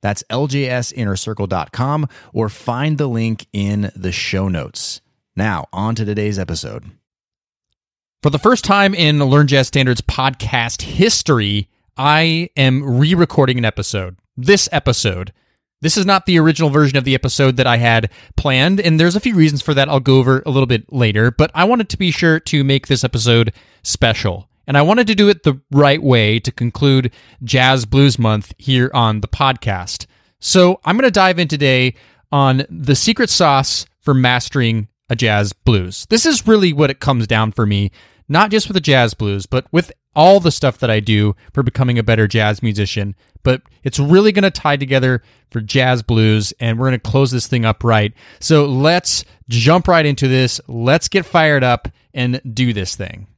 That's ljsinnercircle.com or find the link in the show notes. Now, on to today's episode. For the first time in Learn Jazz Standards podcast history, I am re recording an episode. This episode. This is not the original version of the episode that I had planned, and there's a few reasons for that I'll go over a little bit later, but I wanted to be sure to make this episode special. And I wanted to do it the right way to conclude Jazz Blues Month here on the podcast. So I'm going to dive in today on the secret sauce for mastering a jazz blues. This is really what it comes down for me, not just with the jazz blues, but with all the stuff that I do for becoming a better jazz musician. But it's really going to tie together for jazz blues, and we're going to close this thing up right. So let's jump right into this. Let's get fired up and do this thing.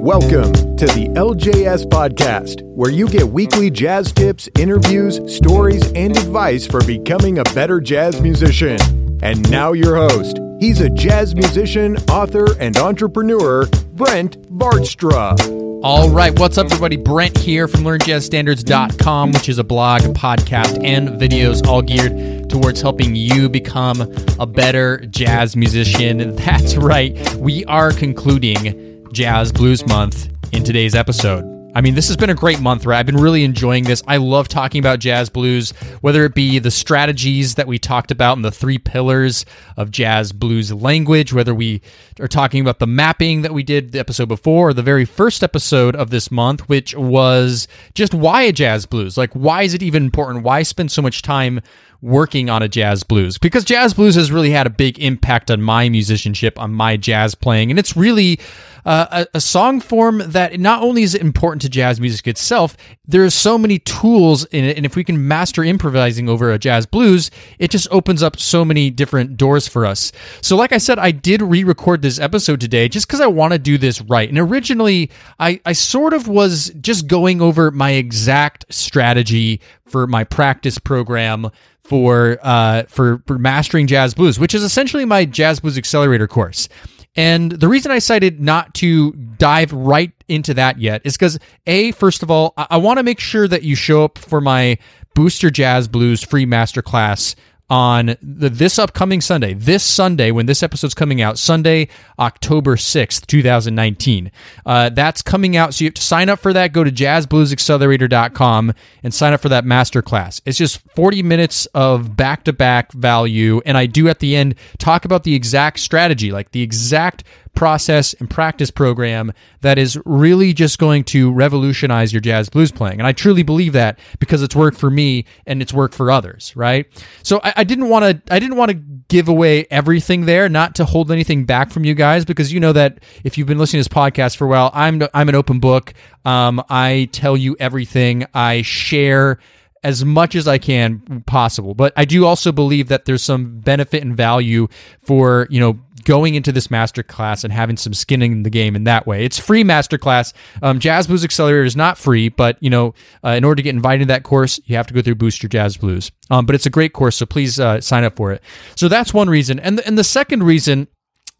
Welcome to the LJS Podcast, where you get weekly jazz tips, interviews, stories, and advice for becoming a better jazz musician. And now, your host. He's a jazz musician, author, and entrepreneur, Brent Vaartstra. All right, what's up, everybody? Brent here from LearnJazzStandards.com, which is a blog, podcast, and videos all geared towards helping you become a better jazz musician. That's right, we are concluding Jazz Blues Month in today's episode. I mean, this has been a great month, right? I've been really enjoying this. I love talking about jazz blues, whether it be the strategies that we talked about in the three pillars of jazz blues language, whether we are talking about the mapping that we did the episode before, or the very first episode of this month, which was just why a jazz blues? Like, why is it even important? Why spend so much time working on a jazz blues because jazz blues has really had a big impact on my musicianship, on my jazz playing, and it's really uh, a, a, song form that not only is it important to jazz music itself, there are so many tools in it, and if we can master improvising over a jazz blues, it just opens up so many different doors for us. So, like I said, I did re-record this episode today just because I want to do this right. And originally, I, I sort of was just going over my exact strategy for my practice program for uh, for for mastering jazz blues, which is essentially my jazz blues accelerator course. And the reason I decided not to dive right into that yet is because a first of all, I, I want to make sure that you show up for my Boost Your Jazz Blues free masterclass on the, this upcoming Sunday, this Sunday when this episode's coming out, Sunday, October 6th, 2019. Uh, that's coming out. So you have to sign up for that. Go to jazzbluesaccelerator.com and sign up for that masterclass. It's just 40 minutes of back to back value. And I do at the end talk about the exact strategy, like the exact process and practice program that is really just going to revolutionize your jazz blues playing. And I truly believe that because it's worked for me and it's worked for others, right? So I, didn't want to I didn't want to give away everything there, not to hold anything back from you guys, because you know that if you've been listening to this podcast for a while, I'm I'm an open book. Um, I tell you everything. I share as much as I can possible. But I do also believe that there's some benefit and value for, you know, going into this master class and having some skin in the game in that way. It's free master class. Um, Jazz Blues Accelerator is not free, but you know, uh, in order to get invited to that course, you have to go through Boost Your Jazz Blues. Um, but it's a great course, so please uh, sign up for it. So that's one reason, and and the second reason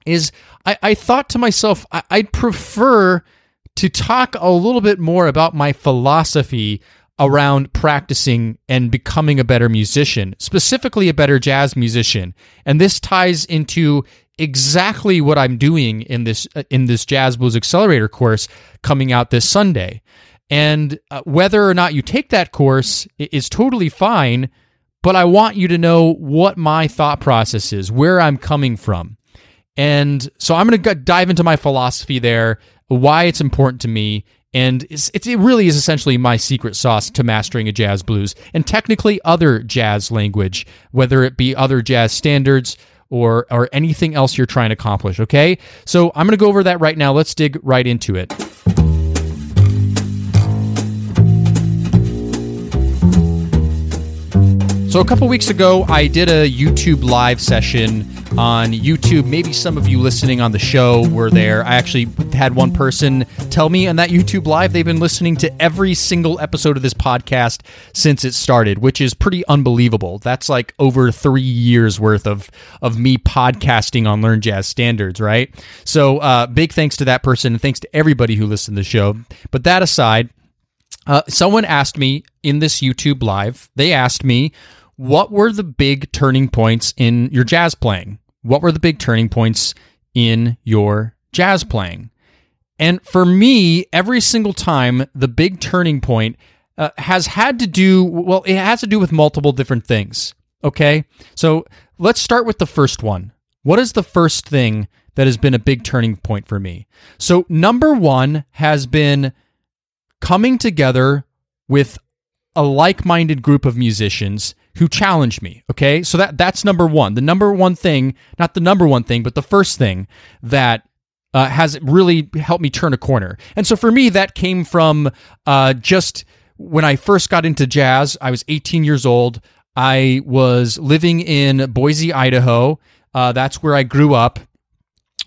is I, I thought to myself I, I'd prefer to talk a little bit more about my philosophy around practicing and becoming a better musician, specifically a better jazz musician. And this ties into exactly what I'm doing in this uh, in this Jazz Blues Accelerator course coming out this Sunday. And uh, whether or not you take that course is totally fine, but I want you to know what my thought process is, where I'm coming from. And so I'm going to dive into my philosophy there, why it's important to me, and it's, it really is essentially my secret sauce to mastering a jazz blues and technically other jazz language, whether it be other jazz standards, or or anything else you're trying to accomplish, okay? So I'm going to go over that right now. Let's dig right into it. So, a couple weeks ago, I did a YouTube live session on YouTube. Maybe some of you listening on the show were there. I actually had one person tell me on that YouTube live they've been listening to every single episode of this podcast since it started, which is pretty unbelievable. That's like over three years worth of, of me podcasting on Learn Jazz Standards, right? So, uh, big thanks to that person and thanks to everybody who listened to the show. But that aside, uh, someone asked me in this YouTube live, they asked me, what were the big turning points in your jazz playing? What were the big turning points in your jazz playing? And for me, every single time, the big turning point uh, has had to do, well, it has to do with multiple different things. Okay. So let's start with the first one. What is the first thing that has been a big turning point for me? So, number one has been coming together with a like-minded group of musicians who challenge me okay? So that that's number one. The number one thing not the number one thing but the first thing that uh, has really helped me turn a corner. And so for me that came from uh, just when i first got into jazz i was 18 years old. I was living in boise idaho. Uh, that's where i grew up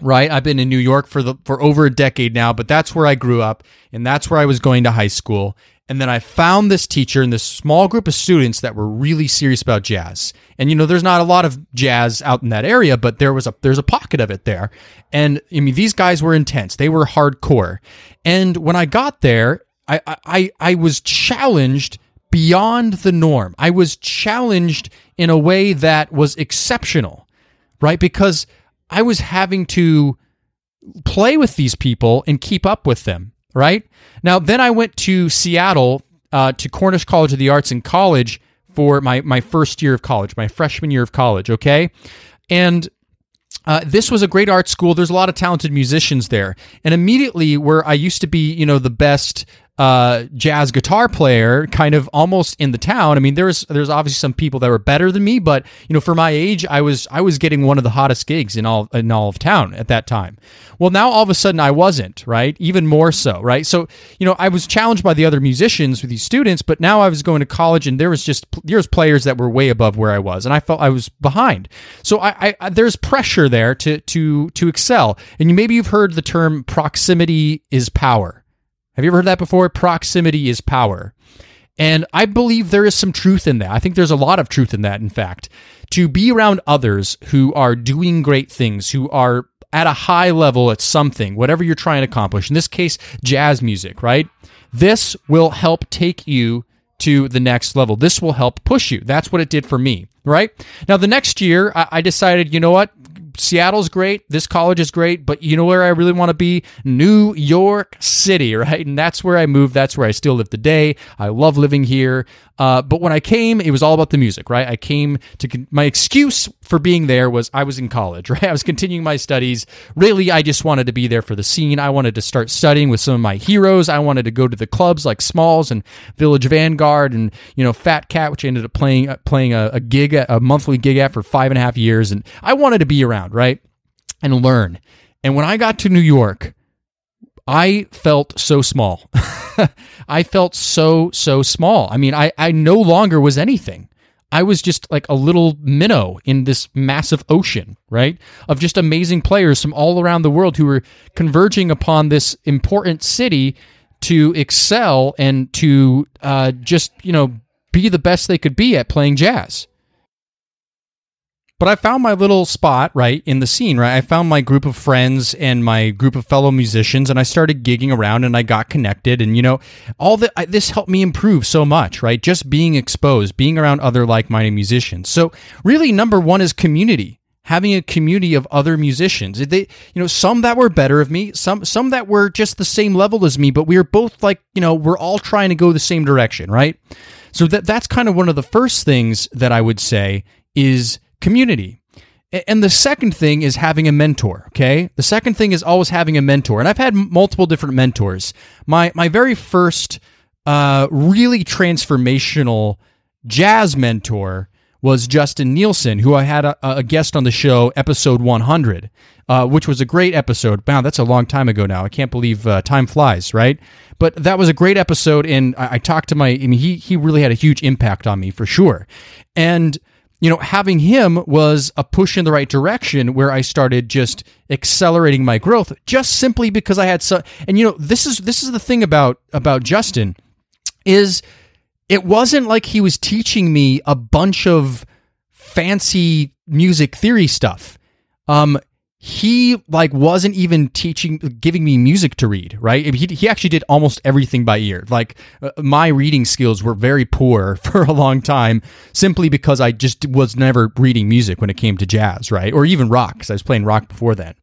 right? I've been in new york for the for over a decade now but that's where i grew up and that's where i was going to high school and then I found this teacher and this small group of students that were really serious about jazz. And you know, there's not a lot of jazz out in that area, but there was a there's a pocket of it there. And I mean, these guys were intense. They were hardcore. And when I got there, I I I was challenged beyond the norm. I was challenged in a way that was exceptional, right? Because I was having to play with these people and keep up with them right? Now, then I went to Seattle uh, to Cornish College of the Arts in college for my, my first year of college, my freshman year of college, okay? And uh, this was a great art school. There's a lot of talented musicians there. And immediately, where I used to be, you know, the best uh, jazz guitar player, kind of almost in the town. I mean, there's there's obviously some people that were better than me, but you know, for my age, I was I was getting one of the hottest gigs in all in all of town at that time. Well, now all of a sudden I wasn't, right? Even more so, right? So you know, I was challenged by the other musicians with these students, but now I was going to college, and there was just there was players that were way above where I was, and I felt I was behind. So I, I there's pressure there to to to excel, and you, maybe you've heard the term proximity is power have you ever heard that before? Proximity is power. And I believe there is some truth in that. I think there's a lot of truth in that, in fact. To be around others who are doing great things, who are at a high level at something, whatever you're trying to accomplish, in this case, jazz music, right? This will help take you to the next level. This will help push you. That's what it did for me, right? Now, the next year, I, decided, you know what? Seattle's great. This college is great, but you know where I really want to be? New York City, right? And that's where I moved. That's where I still live today. I love living here. Uh, but when I came, it was all about the music, right? I came to my excuse for being there was I was in college, right? I was continuing my studies. Really, I just wanted to be there for the scene. I wanted to start studying with some of my heroes. I wanted to go to the clubs like Smalls and Village Vanguard and you know Fat Cat, which I ended up playing uh, playing a, a gig, a monthly gig at for five and a half years. And I wanted to be around, right, and learn. And when I got to New York, I felt so small. I felt so, so small. I mean, I, I no longer was anything. I was just like a little minnow in this massive ocean, right? Of just amazing players from all around the world who were converging upon this important city to excel and to uh, just, you know, be the best they could be at playing jazz. But I found my little spot, right, in the scene, right? I found my group of friends and my group of fellow musicians, and I started gigging around and I got connected. And, you know, all that this helped me improve so much, right? Just being exposed, being around other like minded musicians. So, really, number one is community having a community of other musicians. They, you know, some that were better of me, some some that were just the same level as me, but we were both like, you know, we're all trying to go the same direction, right? So that that's kind of one of the first things that I would say is community. And the second thing is having a mentor, okay? The second thing is always having a mentor. And I've had multiple different mentors. My my very first uh, really transformational jazz mentor was Justin Nielsen, who I had a, a guest on the show, episode 100, uh, which was a great episode. Wow, that's a long time ago now. I can't believe uh, time flies, right? But that was a great episode, and I, I talked to my. I mean, he he really had a huge impact on me for sure, and you know, having him was a push in the right direction where I started just accelerating my growth just simply because I had so and you know, this is this is the thing about about Justin is it wasn't like he was teaching me a bunch of fancy music theory stuff. Um he like wasn't even teaching giving me music to read right? He, he actually did almost everything by ear. Like uh, my reading skills were very poor for a long time simply because i just was never reading music when it came to jazz right? Or even rock because i was playing rock before then.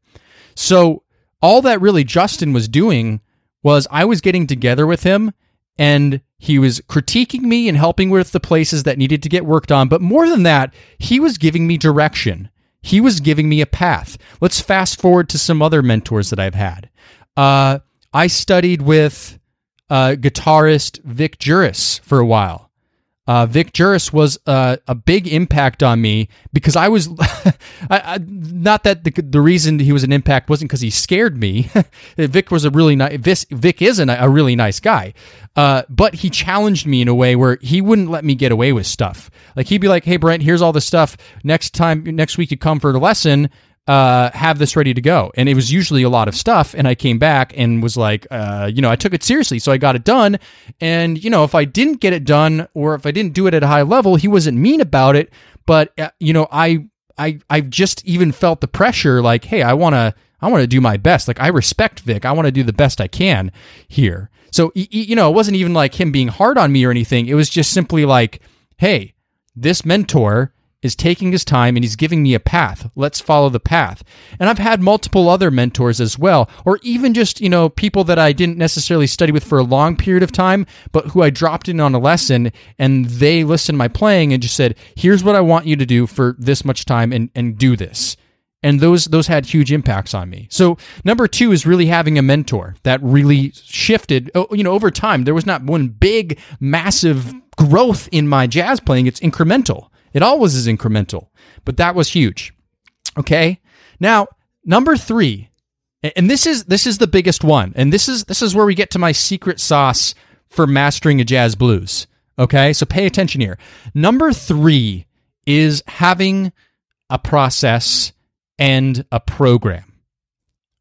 So all that really justin was doing was i was getting together with him and he was critiquing me and helping with the places that needed to get worked on. But more than that he was giving me direction he was giving me a path. Let's fast forward to some other mentors that I've had. Uh, I studied with uh, guitarist Vic Juris for a while. Uh, Vic Juris was uh, a big impact on me because I was I, I, not that the, the reason he was an impact wasn't because he scared me. Vic was a really nice Vic, Vic is an, a really nice guy, uh, but he challenged me in a way where he wouldn't let me get away with stuff. Like he'd be like, "Hey Brent, here's all the stuff. Next time, next week you come for the lesson uh, have this ready to go. And it was usually a lot of stuff. And I came back and was like, uh, you know, I took it seriously. So I got it done. And, you know, if I didn't get it done or if I didn't do it at a high level, he wasn't mean about it. But, uh, you know, I, I, I just even felt the pressure like, hey, I want to, I want to do my best. Like I respect Vic. I want to do the best I can here. So, you know, it wasn't even like him being hard on me or anything. It was just simply like, hey, this mentor is taking his time and he's giving me a path. Let's follow the path. And I've had multiple other mentors as well, or even just, you know, people that I didn't necessarily study with for a long period of time, but who I dropped in on a lesson and they listened to my playing and just said, here's what I want you to do for this much time and, and do this. And those those had huge impacts on me. So number two is really having a mentor that really shifted. Oh, you know, over time there was not one big, massive growth in my jazz playing. It's incremental it always is incremental, but that was huge. Okay. Now, number three, and this is this is the biggest one, and this is this is where we get to my secret sauce for mastering a jazz blues. Okay, so pay attention here. Number three is having a process and a program.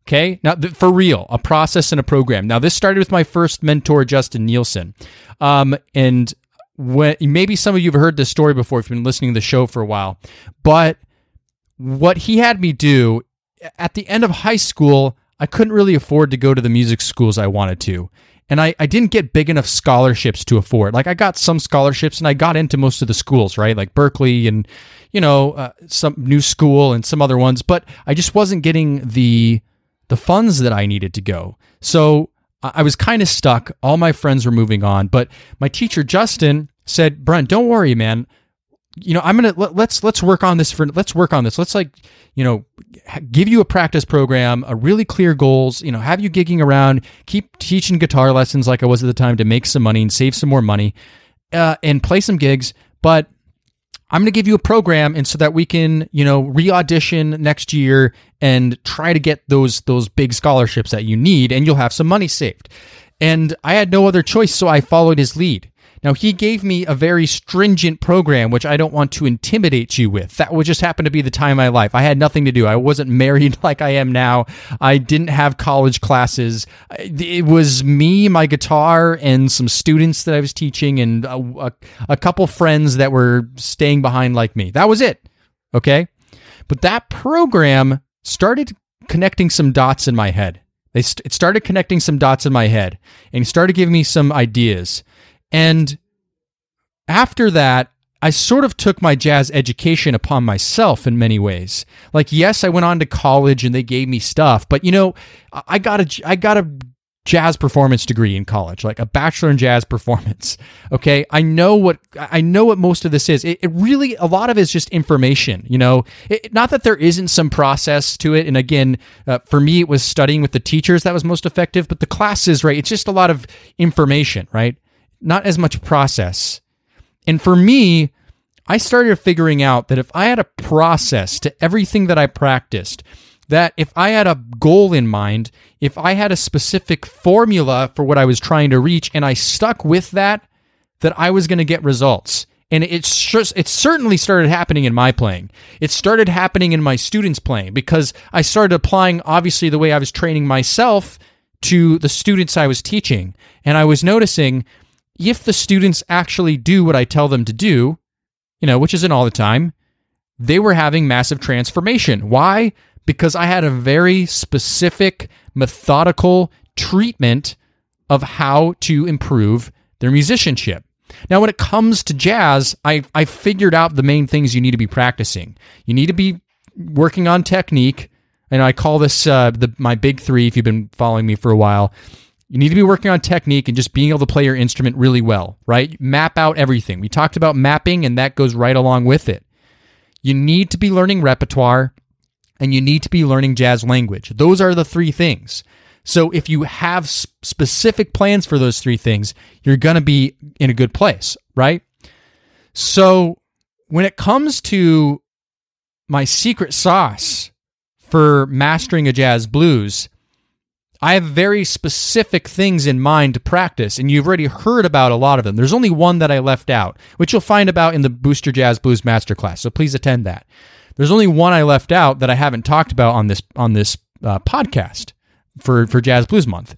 Okay, now th- for real, a process and a program. Now, this started with my first mentor, Justin Nielsen, um, and when maybe some of you have heard this story before if you've been listening to the show for a while, but what he had me do at the end of high school, I couldn't really afford to go to the music schools I wanted to. And I, I didn't get big enough scholarships to afford. Like I got some scholarships and I got into most of the schools, right? Like Berklee and, you know, uh, some new school and some other ones, but I just wasn't getting the the funds that I needed to go. So I was kind of stuck. All my friends were moving on, but my teacher Justin said, "Brent, don't worry, man. You know, I'm gonna let, let's let's work on this for let's work on this. Let's like you know give you a practice program, a really clear goals. You know, have you gigging around, keep teaching guitar lessons like I was at the time to make some money and save some more money, uh, and play some gigs. But I'm going to give you a program and so that we can, you know, re-audition next year and try to get those those big scholarships that you need and you'll have some money saved. And I had no other choice so I followed his lead. Now, he gave me a very stringent program, which I don't want to intimidate you with. That would just happen to be the time of my life. I had nothing to do. I wasn't married like I am now. I didn't have college classes. It was me, my guitar, and some students that I was teaching, and a, a, a couple friends that were staying behind like me. That was it. Okay. But that program started connecting some dots in my head. It started connecting some dots in my head and started giving me some ideas. And after that, I sort of took my jazz education upon myself in many ways. Like, yes, I went on to college and they gave me stuff, but you know, I got a, I got a jazz performance degree in college, like a bachelor in jazz performance. Okay. I know what, I know what most of this is. It, it really, a lot of it is just information, you know, it, not that there isn't some process to it. And again, uh, for me, it was studying with the teachers that was most effective, but the classes, right? It's just a lot of information, right? Not as much process. And for me, I started figuring out that if I had a process to everything that I practiced, that if I had a goal in mind, if I had a specific formula for what I was trying to reach and I stuck with that, that I was going to get results. And it's just, it certainly started happening in my playing. It started happening in my students' playing because I started applying, obviously, the way I was training myself to the students I was teaching. And I was noticing if the students actually do what I tell them to do, you know, which isn't all the time, they were having massive transformation. Why? Because I had a very specific, methodical treatment of how to improve their musicianship. Now, when it comes to jazz, I, I figured out the main things you need to be practicing. You need to be working on technique, and I call this uh, the, my big three if you've been following me for a while. You need to be working on technique and just being able to play your instrument really well, right? Map out everything. We talked about mapping, and that goes right along with it. You need to be learning repertoire, and you need to be learning jazz language. Those are the three things. So if you have specific plans for those three things, you're going to be in a good place, right? So when it comes to my secret sauce for mastering a jazz blues, I have very specific things in mind to practice, and you've already heard about a lot of them. There's only one that I left out, which you'll find about in the Boost Your Jazz Blues Masterclass. So please attend that. There's only one I left out that I haven't talked about on this on this uh, podcast, for for Jazz Blues Month.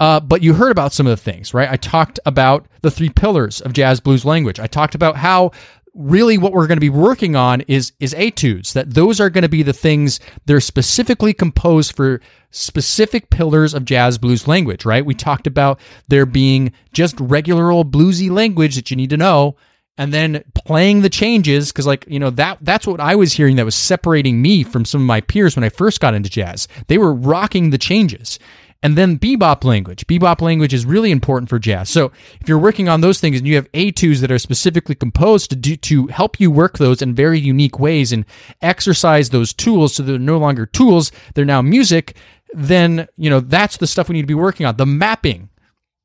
Uh, but you heard about some of the things, right? I talked about the three pillars of jazz blues language. I talked about how really what we're going to be working on is is etudes that those are going to be the things they're specifically composed for specific pillars of jazz blues language right? We talked about there being just regular old bluesy language that you need to know and then playing the changes because like you know that that's what i was hearing that was separating me from some of my peers when i first got into jazz. They were rocking the changes and then bebop language bebop language is really important for jazz so if you're working on those things and you have etudes that are specifically composed to do to help you work those in very unique ways and exercise those tools so they're no longer tools they're now music then you know that's the stuff we need to be working on the mapping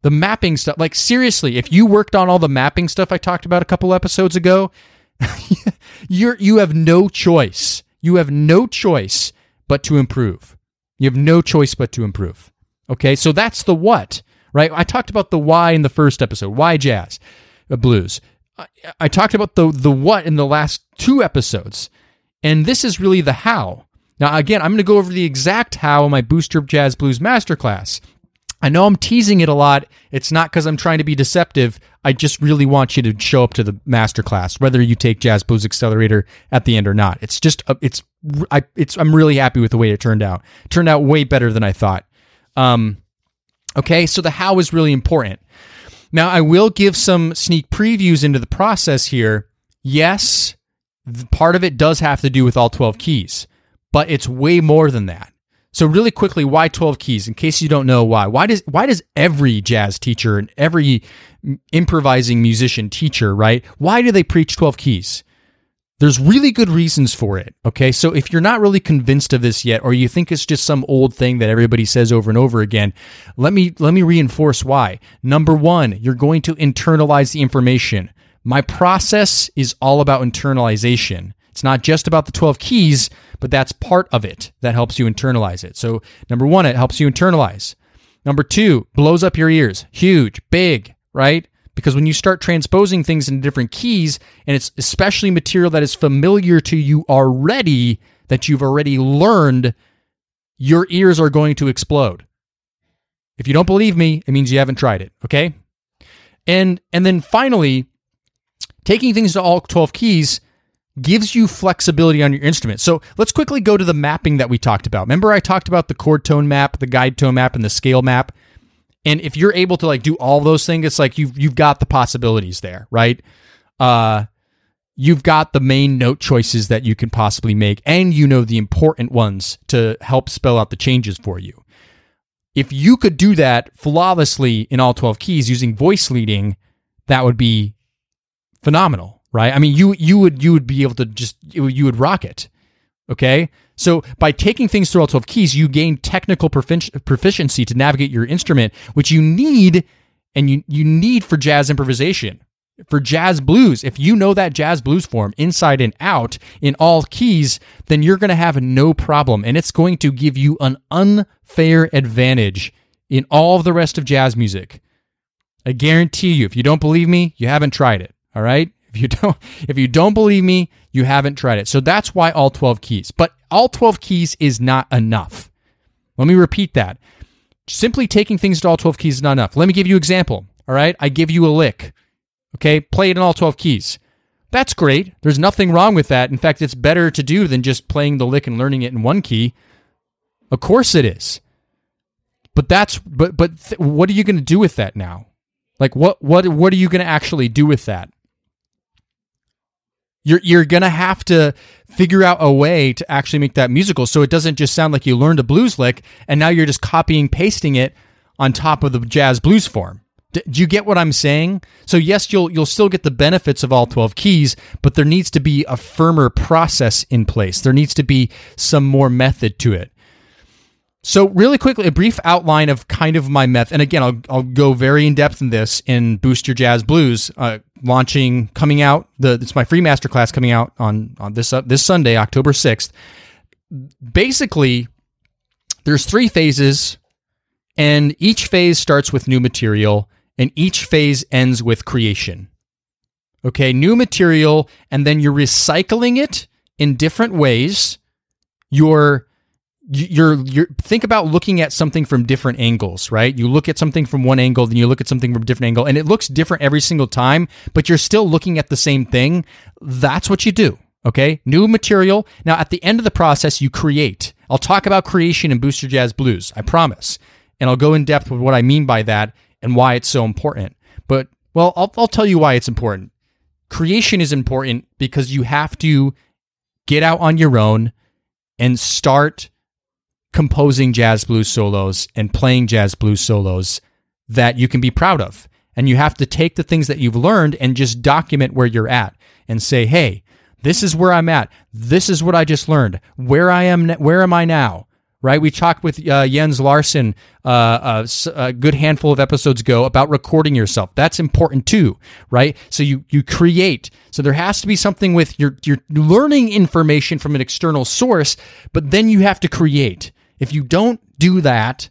the mapping stuff. Like seriously, if you worked on all the mapping stuff I talked about a couple episodes ago, you're you have no choice. You have no choice but to improve. You have no choice but to improve. Okay? So that's the what, right? I talked about the why in the first episode. Why jazz? Uh, blues. I, I talked about the the what in the last two episodes. And this is really the how. Now, again, I'm going to go over the exact how in my Boost Your Jazz Blues Masterclass. I know I'm teasing it a lot. It's not because I'm trying to be deceptive. I just really want you to show up to the masterclass, whether you take Jazz Blues Accelerator at the end or not. It's just, a, it's, I, it's, I'm really happy with the way it turned out. It turned out way better than I thought. Um, okay, so the how is really important. Now, I will give some sneak previews into the process here. Yes, part of it does have to do with all 12 keys, but it's way more than that. So really quickly, why 12 keys? In case you don't know why. Why does why does every jazz teacher and every improvising musician teacher, right? Why do they preach 12 keys? There's really good reasons for it. Okay. So if you're not really convinced of this yet, or you think it's just some old thing that everybody says over and over again, let me let me reinforce why. Number one, you're going to internalize the information. My process is all about internalization. It's not just about the 12 keys, but that's part of it that helps you internalize it. So, number one, it helps you internalize. Number two, blows up your ears. Huge, big, right? Because when you start transposing things into different keys, and it's especially material that is familiar to you already, that you've already learned, your ears are going to explode. If you don't believe me, it means you haven't tried it, okay? And and then finally, taking things to all 12 keys gives you flexibility on your instrument. So let's quickly go to the mapping that we talked about. Remember, I talked about the chord tone map, the guide tone map, and the scale map. And if you're able to like do all those things, it's like you've you've got the possibilities there, right? Uh, you've got the main note choices that you can possibly make, and you know the important ones to help spell out the changes for you. If you could do that flawlessly in all 12 keys using voice leading, that would be phenomenal right? I mean, you you would you would be able to just you would rock it. Okay, so by taking things through all twelve keys, you gain technical proficiency to navigate your instrument, which you need and you you need for jazz improvisation. for jazz blues, if you know that jazz blues form inside and out in all keys, then you're going to have no problem. And it's going to give you an unfair advantage in all the rest of jazz music. I guarantee you, if you don't believe me, you haven't tried it. All right. You don't, if you don't believe me, you haven't tried it. So that's why all 12 keys. But all 12 keys is not enough. Let me repeat that. Simply taking things to all 12 keys is not enough. Let me give you an example. All right. I give you a lick. Okay. Play it in all 12 keys. That's great. There's nothing wrong with that. In fact, it's better to do than just playing the lick and learning it in one key. Of course it is. But that's but but th- what are you going to do with that now? Like what what what are you going to actually do with that? You're you're to have to figure out a way to actually make that musical so it doesn't just sound like you learned a blues lick and now you're just copying pasting it on top of the jazz blues form. D- do you get what I'm saying? So yes, you'll you'll still get the benefits of all 12 keys, but there needs to be a firmer process in place. There needs to be some more method to it. So, really quickly, a brief outline of kind of my method. And again, I'll, I'll go very in depth in this in Boost Your Jazz Blues, uh, launching, coming out. The it's my free masterclass coming out on on this uh, this Sunday, October sixth. Basically, there's three phases, and each phase starts with new material, and each phase ends with creation. Okay, new material, and then you're recycling it in different ways. You're you're you're think about looking at something from different angles, right? You look at something from one angle, then you look at something from a different angle, and it looks different every single time, but you're still looking at the same thing. That's what you do. Okay, new material. Now, at the end of the process, you create. I'll talk about creation in Boost Your Jazz Blues. I promise, and I'll go in depth with what I mean by that and why it's so important. But well, I'll I'll tell you why it's important. Creation is important because you have to get out on your own and start composing jazz blues solos and playing jazz blues solos that you can be proud of. And you have to take the things that you've learned and just document where you're at and say, "Hey, this is where I'm at. This is what I just learned. Where I am where am I now?" Right? We talked with uh, Jens Larsen uh, a, a good handful of episodes ago about recording yourself. That's important too, right? So you you create. So there has to be something with your you're learning information from an external source, but then you have to create. If you don't do that,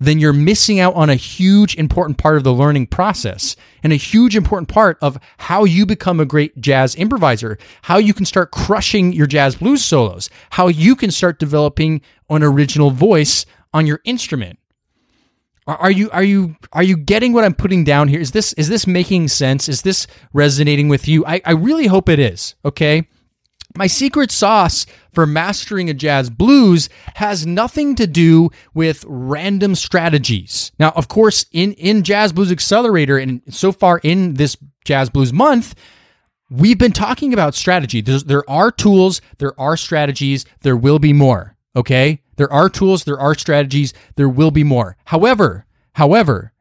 then you're missing out on a huge important part of the learning process and a huge important part of how you become a great jazz improviser, how you can start crushing your jazz blues solos, how you can start developing an original voice on your instrument. Are you are you are you getting what I'm putting down here? Is this is this making sense? Is this resonating with you? I, I really hope it is. Okay. My secret sauce for mastering a jazz blues has nothing to do with random strategies. Now, of course, in, in Jazz Blues Accelerator and so far in this Jazz Blues month, we've been talking about strategy. There's, there are tools, there are strategies, there will be more. Okay? There are tools, there are strategies, there will be more. However, however,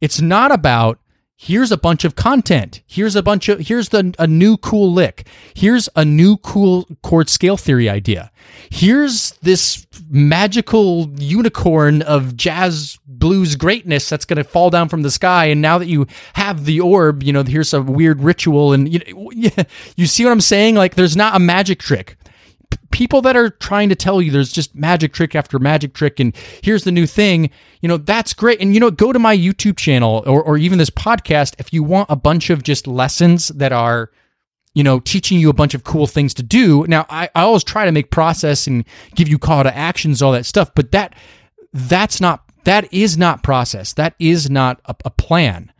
it's not about here's a bunch of content. Here's a bunch of here's the a new cool lick. Here's a new cool chord scale theory idea. Here's this magical unicorn of jazz blues greatness that's going to fall down from the sky and now that you have the orb, you know, here's a weird ritual and you you see what I'm saying? Like there's not a magic trick people that are trying to tell you there's just magic trick after magic trick and here's the new thing, you know, that's great. And, you know, go to my YouTube channel or, or even this podcast if you want a bunch of just lessons that are, you know, teaching you a bunch of cool things to do. Now, I, I always try to make process and give you call to actions, all that stuff, but that, that's not, that is not process. That is not a, a plan.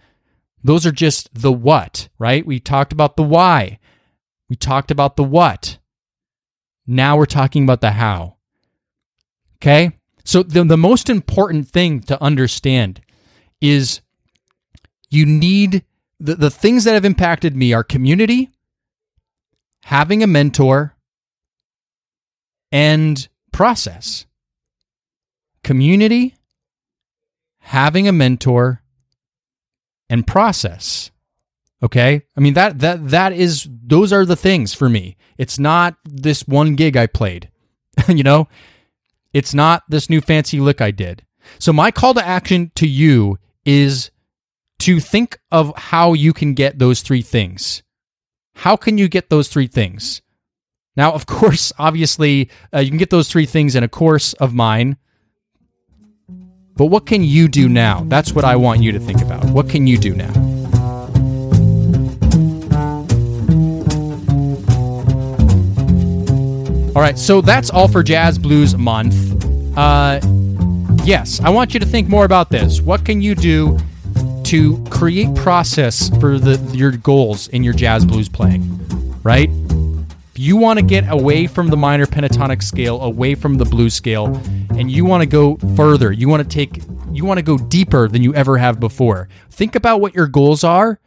Those are just the what, right? We talked about the why. We talked about the what. Now we're talking about the how. Okay? So the, the most important thing to understand is you need the, the things that have impacted me are community, having a mentor, and process. Community, having a mentor, and process. Okay? I mean that that that is those are the things for me. It's not this one gig I played. you know? It's not this new fancy lick I did. So my call to action to you is to think of how you can get those three things. How can you get those three things? Now, of course, obviously, uh, you can get those three things in a course of mine. But what can you do now? That's what I want you to think about. What can you do now? All right, so that's all for Jazz Blues Month. Uh, yes, I want you to think more about this. What can you do to create process for the your goals in your jazz blues playing? Right? You want to get away from the minor pentatonic scale, away from the blues scale, and you want to go further, you want to take you want to go deeper than you ever have before. Think about what your goals are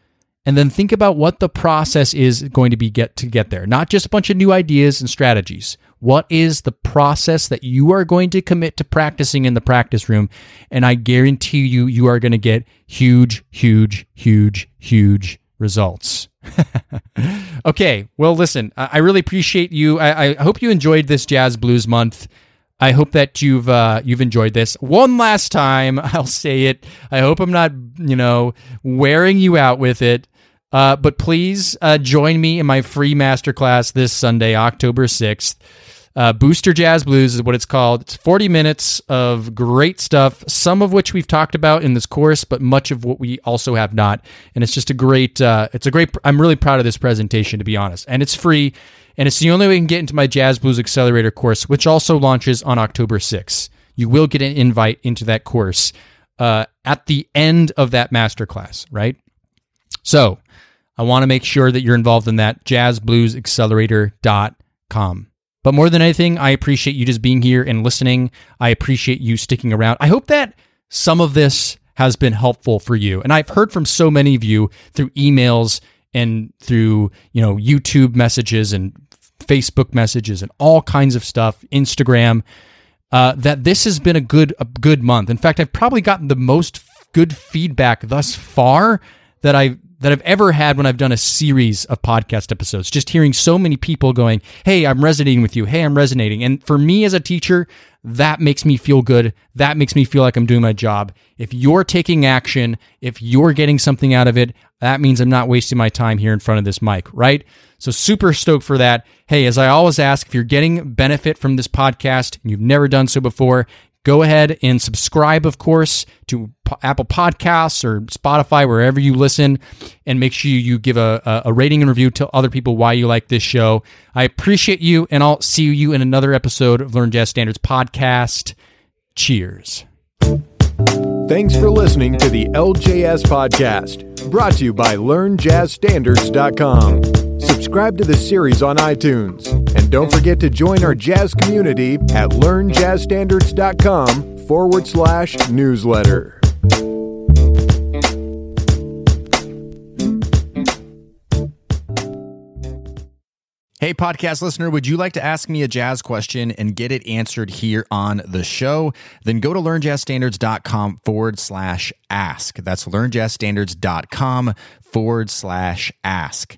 and then think about what the process is going to be get to get there not just a bunch of new ideas and strategies what is the process that you are going to commit to practicing in the practice room and i guarantee you you are going to get huge huge huge huge results okay well listen i really appreciate you I, I hope you enjoyed this jazz blues month I hope that you've uh, you've enjoyed this. One last time, I'll say it. I hope I'm not, you know, wearing you out with it. Uh, but please uh, join me in my free masterclass this Sunday, October 6th. Uh, Boost Your Jazz Blues is what it's called. It's 40 minutes of great stuff, some of which we've talked about in this course, but much of what we also have not. And it's just a great, uh, it's a great, I'm really proud of this presentation, to be honest. And it's free, and it's the only way you can get into my Jazz Blues Accelerator course, which also launches on October 6th. You will get an invite into that course uh, at the end of that masterclass, right? So, I want to make sure that you're involved in that jazzbluesaccelerator.com. But more than anything, I appreciate you just being here and listening. I appreciate you sticking around. I hope that some of this has been helpful for you. And I've heard from so many of you through emails and through, you know, YouTube messages and Facebook messages and all kinds of stuff, Instagram, uh, that this has been a good a good month. In fact, I've probably gotten the most good feedback thus far that I that I've ever had when I've done a series of podcast episodes. Just hearing so many people going, Hey, I'm resonating with you. Hey, I'm resonating. And for me as a teacher, that makes me feel good. That makes me feel like I'm doing my job. If you're taking action, if you're getting something out of it, that means I'm not wasting my time here in front of this mic, right? So super stoked for that. Hey, as I always ask, if you're getting benefit from this podcast and you've never done so before, Go ahead and subscribe, of course, to Apple Podcasts or Spotify, wherever you listen, and make sure you give a, a rating and review. Tell other people why you like this show. I appreciate you, and I'll see you in another episode of Learn Jazz Standards podcast. Cheers. Thanks for listening to the LJS podcast, brought to you by LearnJazzStandards.com. Subscribe to the series on iTunes, and don't forget to join our jazz community at LearnJazzStandards.com forward slash newsletter. Hey, podcast listener, would you like to ask me a jazz question and get it answered here on the show? Then go to learnjazzstandards.com forward slash ask. That's learnjazzstandards.com forward slash ask.